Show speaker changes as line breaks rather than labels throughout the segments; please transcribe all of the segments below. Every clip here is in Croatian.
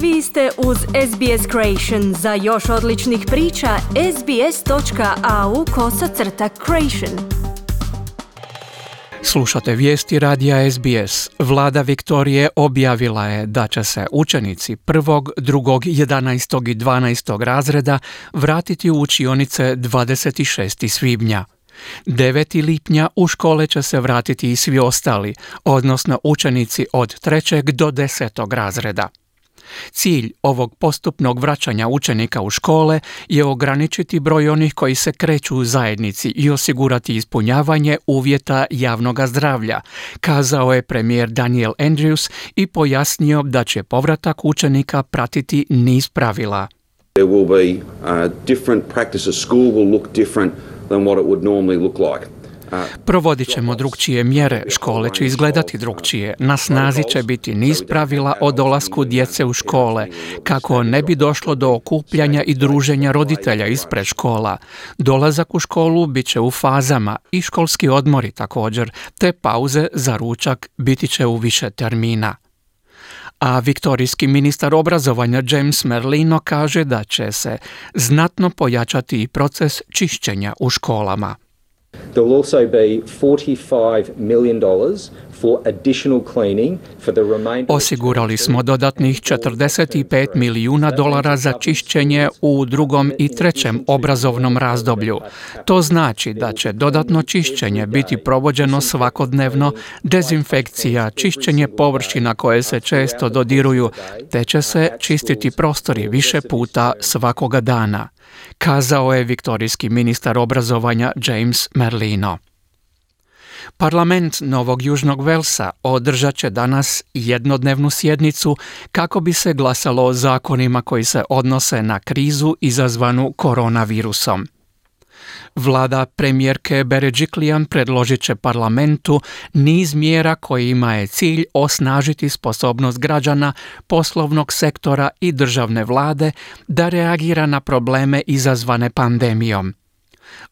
Vi ste uz SBS Creation. Za još odličnih priča, sbs.au kosacrta creation.
Slušate vijesti radija SBS. Vlada Viktorije objavila je da će se učenici prvog, drugog, 11. i 12. razreda vratiti u učionice 26. svibnja. 9. lipnja u škole će se vratiti i svi ostali, odnosno učenici od 3. do 10. razreda. Cilj ovog postupnog vraćanja učenika u škole je ograničiti broj onih koji se kreću u zajednici i osigurati ispunjavanje uvjeta javnog zdravlja, kazao je premijer Daniel Andrews i pojasnio da će povratak učenika pratiti niz pravila.
There will be uh, different practices. School will look different than what it would normally look like.
Provodit ćemo drugčije mjere, škole će izgledati drugčije, na snazi će biti niz pravila o dolasku djece u škole, kako ne bi došlo do okupljanja i druženja roditelja ispred škola. Dolazak u školu bit će u fazama i školski odmori također, te pauze za ručak biti će u više termina a viktorijski ministar obrazovanja James Merlino kaže da će se znatno pojačati i proces čišćenja u školama.
There will also be $45 million for additional cleaning for the remainder
Osigurali smo dodatnih 45 milijuna dolara za čišćenje u drugom i trećem obrazovnom razdoblju. To znači da će dodatno čišćenje biti provođeno svakodnevno, dezinfekcija, čišćenje površina koje se često dodiruju, te će se čistiti prostori više puta svakoga dana kazao je viktorijski ministar obrazovanja James Merlino. Parlament Novog Južnog Velsa održat će danas jednodnevnu sjednicu kako bi se glasalo o zakonima koji se odnose na krizu izazvanu koronavirusom. Vlada premijerke Beređiklijan predložit će parlamentu niz mjera kojima je cilj osnažiti sposobnost građana, poslovnog sektora i državne vlade da reagira na probleme izazvane pandemijom.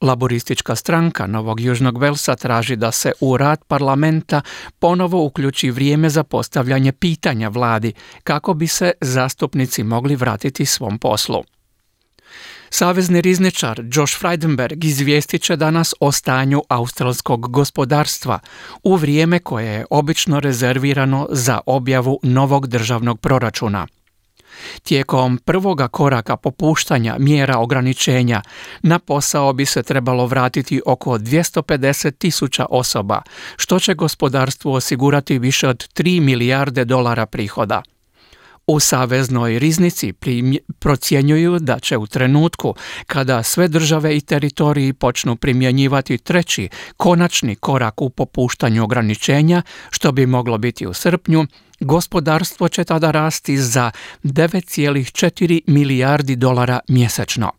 Laboristička stranka Novog Južnog Velsa traži da se u rad parlamenta ponovo uključi vrijeme za postavljanje pitanja vladi kako bi se zastupnici mogli vratiti svom poslu. Savezni rizničar Josh Freidenberg izvijestit će danas o stanju australskog gospodarstva u vrijeme koje je obično rezervirano za objavu novog državnog proračuna. Tijekom prvoga koraka popuštanja mjera ograničenja na posao bi se trebalo vratiti oko 250 tisuća osoba, što će gospodarstvu osigurati više od 3 milijarde dolara prihoda. U Saveznoj riznici procjenjuju da će u trenutku kada sve države i teritoriji počnu primjenjivati treći, konačni korak u popuštanju ograničenja, što bi moglo biti u srpnju, gospodarstvo će tada rasti za 9,4 milijardi dolara mjesečno.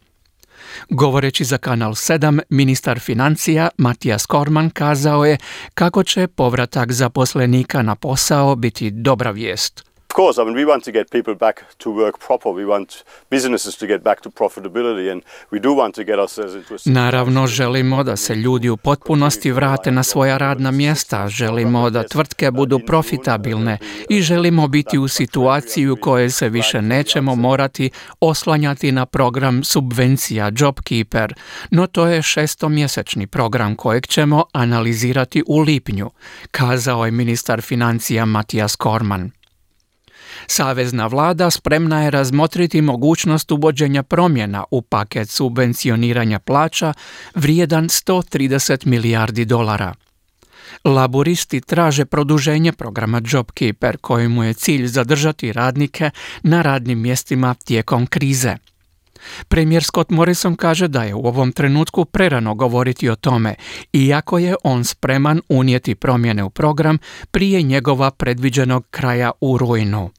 Govoreći za Kanal 7, ministar financija Matijas Korman kazao je kako će povratak zaposlenika na posao biti dobra vijest
course, I mean, we want to get people back to work proper. We want businesses to get back to profitability and we do want to get ourselves into a
Naravno, želimo da se ljudi u potpunosti vrate na svoja radna mjesta, želimo da tvrtke budu profitabilne i želimo biti u situaciji u kojoj se više nećemo morati oslanjati na program subvencija JobKeeper, no to je šestomjesečni program kojeg ćemo analizirati u lipnju, kazao je ministar financija Matijas Korman. Savezna vlada spremna je razmotriti mogućnost uvođenja promjena u paket subvencioniranja plaća vrijedan 130 milijardi dolara. Laboristi traže produženje programa JobKeeper kojemu je cilj zadržati radnike na radnim mjestima tijekom krize. Premijer Scott Morrison kaže da je u ovom trenutku prerano govoriti o tome, iako je on spreman unijeti promjene u program prije njegova predviđenog kraja u rujnu.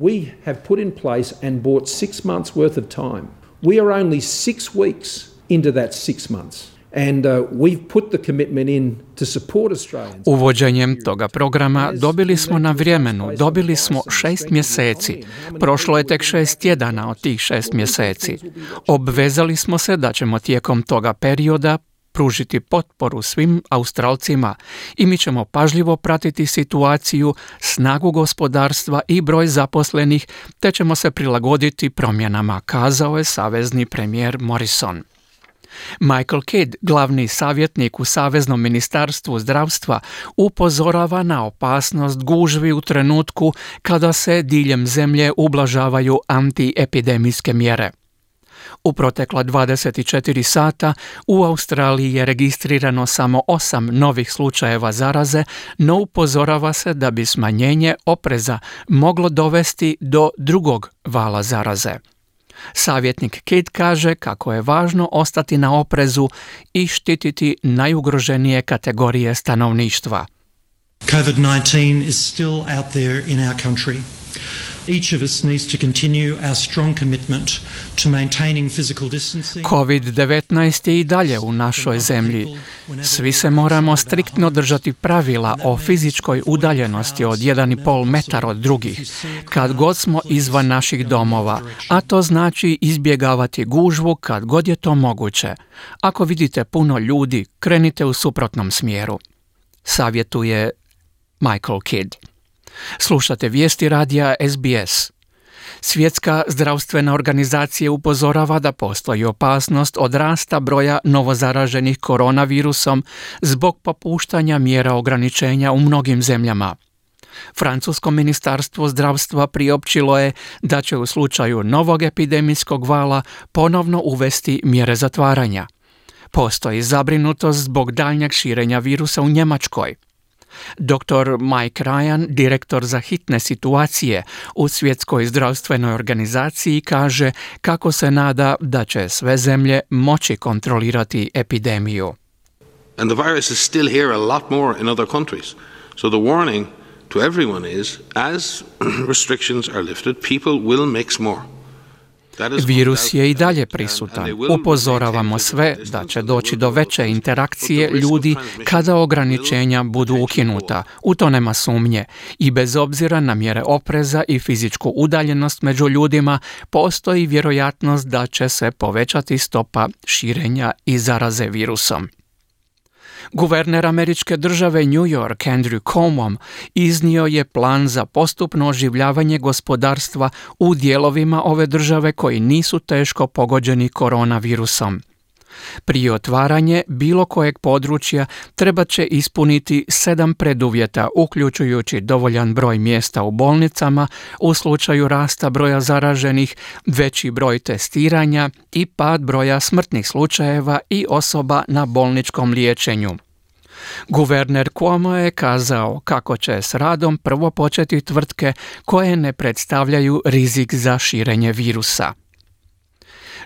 We have put in place and bought six months' worth of time. We are only six weeks into that six months. And, uh, we've put the commitment in to support Australians.
Uvođenjem toga programa dobili smo na vremenu, dobili smo šest mjeseci. Prošlo je tek šest tjedana od tih šest mjeseci. Obvezali smo se da ćemo tijekom toga perioda pružiti potporu svim Australcima i mi ćemo pažljivo pratiti situaciju, snagu gospodarstva i broj zaposlenih, te ćemo se prilagoditi promjenama, kazao je savezni premijer Morrison. Michael Kidd, glavni savjetnik u Saveznom ministarstvu zdravstva, upozorava na opasnost gužvi u trenutku kada se diljem zemlje ublažavaju antiepidemijske mjere. U protekla 24 sata u Australiji je registrirano samo osam novih slučajeva zaraze, no upozorava se da bi smanjenje opreza moglo dovesti do drugog vala zaraze. Savjetnik Kate kaže kako je važno ostati na oprezu i štititi najugroženije kategorije stanovništva.
COVID-19 is still out there in our country.
COVID-19 je i dalje u našoj zemlji. Svi se moramo striktno držati pravila o fizičkoj udaljenosti od 1,5 metar od drugih, kad god smo izvan naših domova, a to znači izbjegavati gužvu kad god je to moguće. Ako vidite puno ljudi, krenite u suprotnom smjeru. Savjetuje Michael Kidd. Slušate vijesti radija SBS. Svjetska zdravstvena organizacija upozorava da postoji opasnost od rasta broja novozaraženih koronavirusom zbog popuštanja mjera ograničenja u mnogim zemljama. Francusko ministarstvo zdravstva priopćilo je da će u slučaju novog epidemijskog vala ponovno uvesti mjere zatvaranja. Postoji zabrinutost zbog daljnjeg širenja virusa u Njemačkoj. Dr. Mike Ryan, direktor za hitne situacije u Svjetskoj zdravstvenoj organizaciji, kaže kako se nada da će sve zemlje moći kontrolirati epidemiju.
And the virus is still here a lot more in other countries. So the warning to everyone is as restrictions are lifted, people will mix more.
Virus je i dalje prisutan. Upozoravamo sve da će doći do veće interakcije ljudi kada ograničenja budu ukinuta. U to nema sumnje. I bez obzira na mjere opreza i fizičku udaljenost među ljudima, postoji vjerojatnost da će se povećati stopa širenja i zaraze virusom. Guverner američke države New York Andrew Cuomo iznio je plan za postupno oživljavanje gospodarstva u dijelovima ove države koji nisu teško pogođeni koronavirusom. Prije otvaranje bilo kojeg područja treba će ispuniti sedam preduvjeta, uključujući dovoljan broj mjesta u bolnicama u slučaju rasta broja zaraženih, veći broj testiranja i pad broja smrtnih slučajeva i osoba na bolničkom liječenju. Guverner Cuomo je kazao kako će s radom prvo početi tvrtke koje ne predstavljaju rizik za širenje virusa.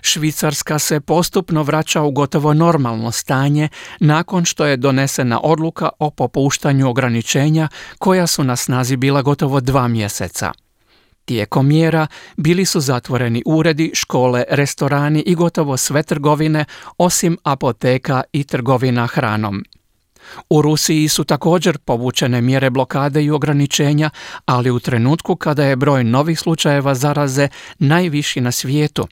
Švicarska se postupno vraća u gotovo normalno stanje nakon što je donesena odluka o popuštanju ograničenja koja su na snazi bila gotovo dva mjeseca. Tijekom mjera bili su zatvoreni uredi, škole, restorani i gotovo sve trgovine osim apoteka i trgovina hranom. U Rusiji su također povučene mjere blokade i ograničenja, ali u trenutku kada je broj novih slučajeva zaraze najviši na svijetu.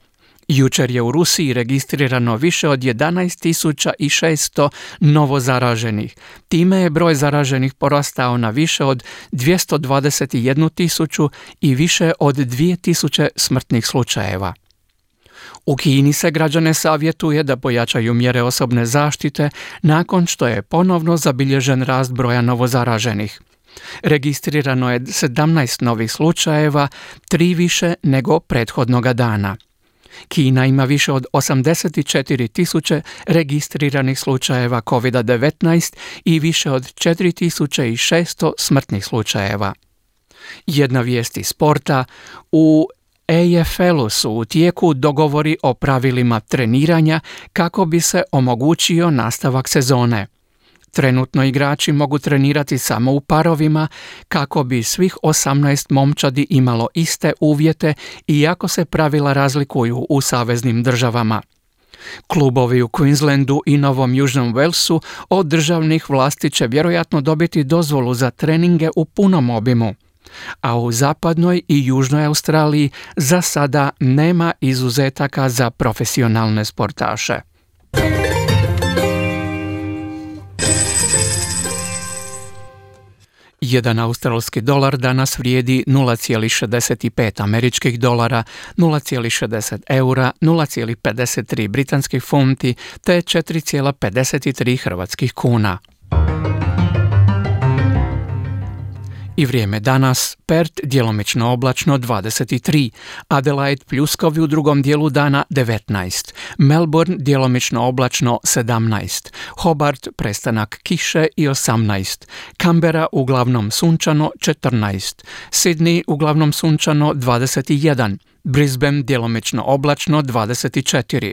Jučer je u Rusiji registrirano više od 11.600 novo zaraženih. Time je broj zaraženih porastao na više od 221.000 i više od 2000 smrtnih slučajeva. U Kini se građane savjetuje da pojačaju mjere osobne zaštite nakon što je ponovno zabilježen rast broja novozaraženih. Registrirano je 17 novih slučajeva, tri više nego prethodnoga dana. Kina ima više od 84 tisuće registriranih slučajeva COVID-19 i više od 4600 smrtnih slučajeva. Jedna vijest iz sporta, u AFL-u su u tijeku dogovori o pravilima treniranja kako bi se omogućio nastavak sezone. Trenutno igrači mogu trenirati samo u parovima kako bi svih 18 momčadi imalo iste uvjete iako se pravila razlikuju u saveznim državama. Klubovi u Queenslandu i Novom Južnom Walesu od državnih vlasti će vjerojatno dobiti dozvolu za treninge u punom obimu a u zapadnoj i južnoj Australiji za sada nema izuzetaka za profesionalne sportaše. Jedan australski dolar danas vrijedi 0,65 američkih dolara, 0,60 eura, 0,53 britanskih funti te 4,53 hrvatskih kuna. I vrijeme danas, Pert djelomično oblačno 23, Adelaide pljuskovi u drugom dijelu dana 19, Melbourne djelomično oblačno 17, Hobart prestanak kiše i 18, Canberra uglavnom sunčano 14, Sydney uglavnom sunčano 21, Brisbane djelomično oblačno 24,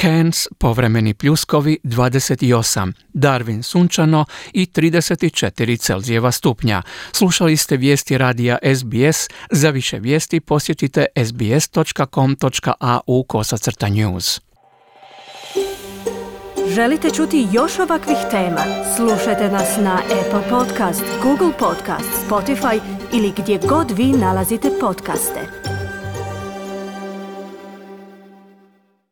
Cairns povremeni pljuskovi 28, Darwin sunčano i 34 Celzijeva stupnja. Slušali ste vijesti radija SBS. Za više vijesti posjetite sbs.com.au kosacrta news.
Želite čuti još ovakvih tema? Slušajte nas na Apple Podcast, Google Podcast, Spotify ili gdje god vi nalazite podcaste.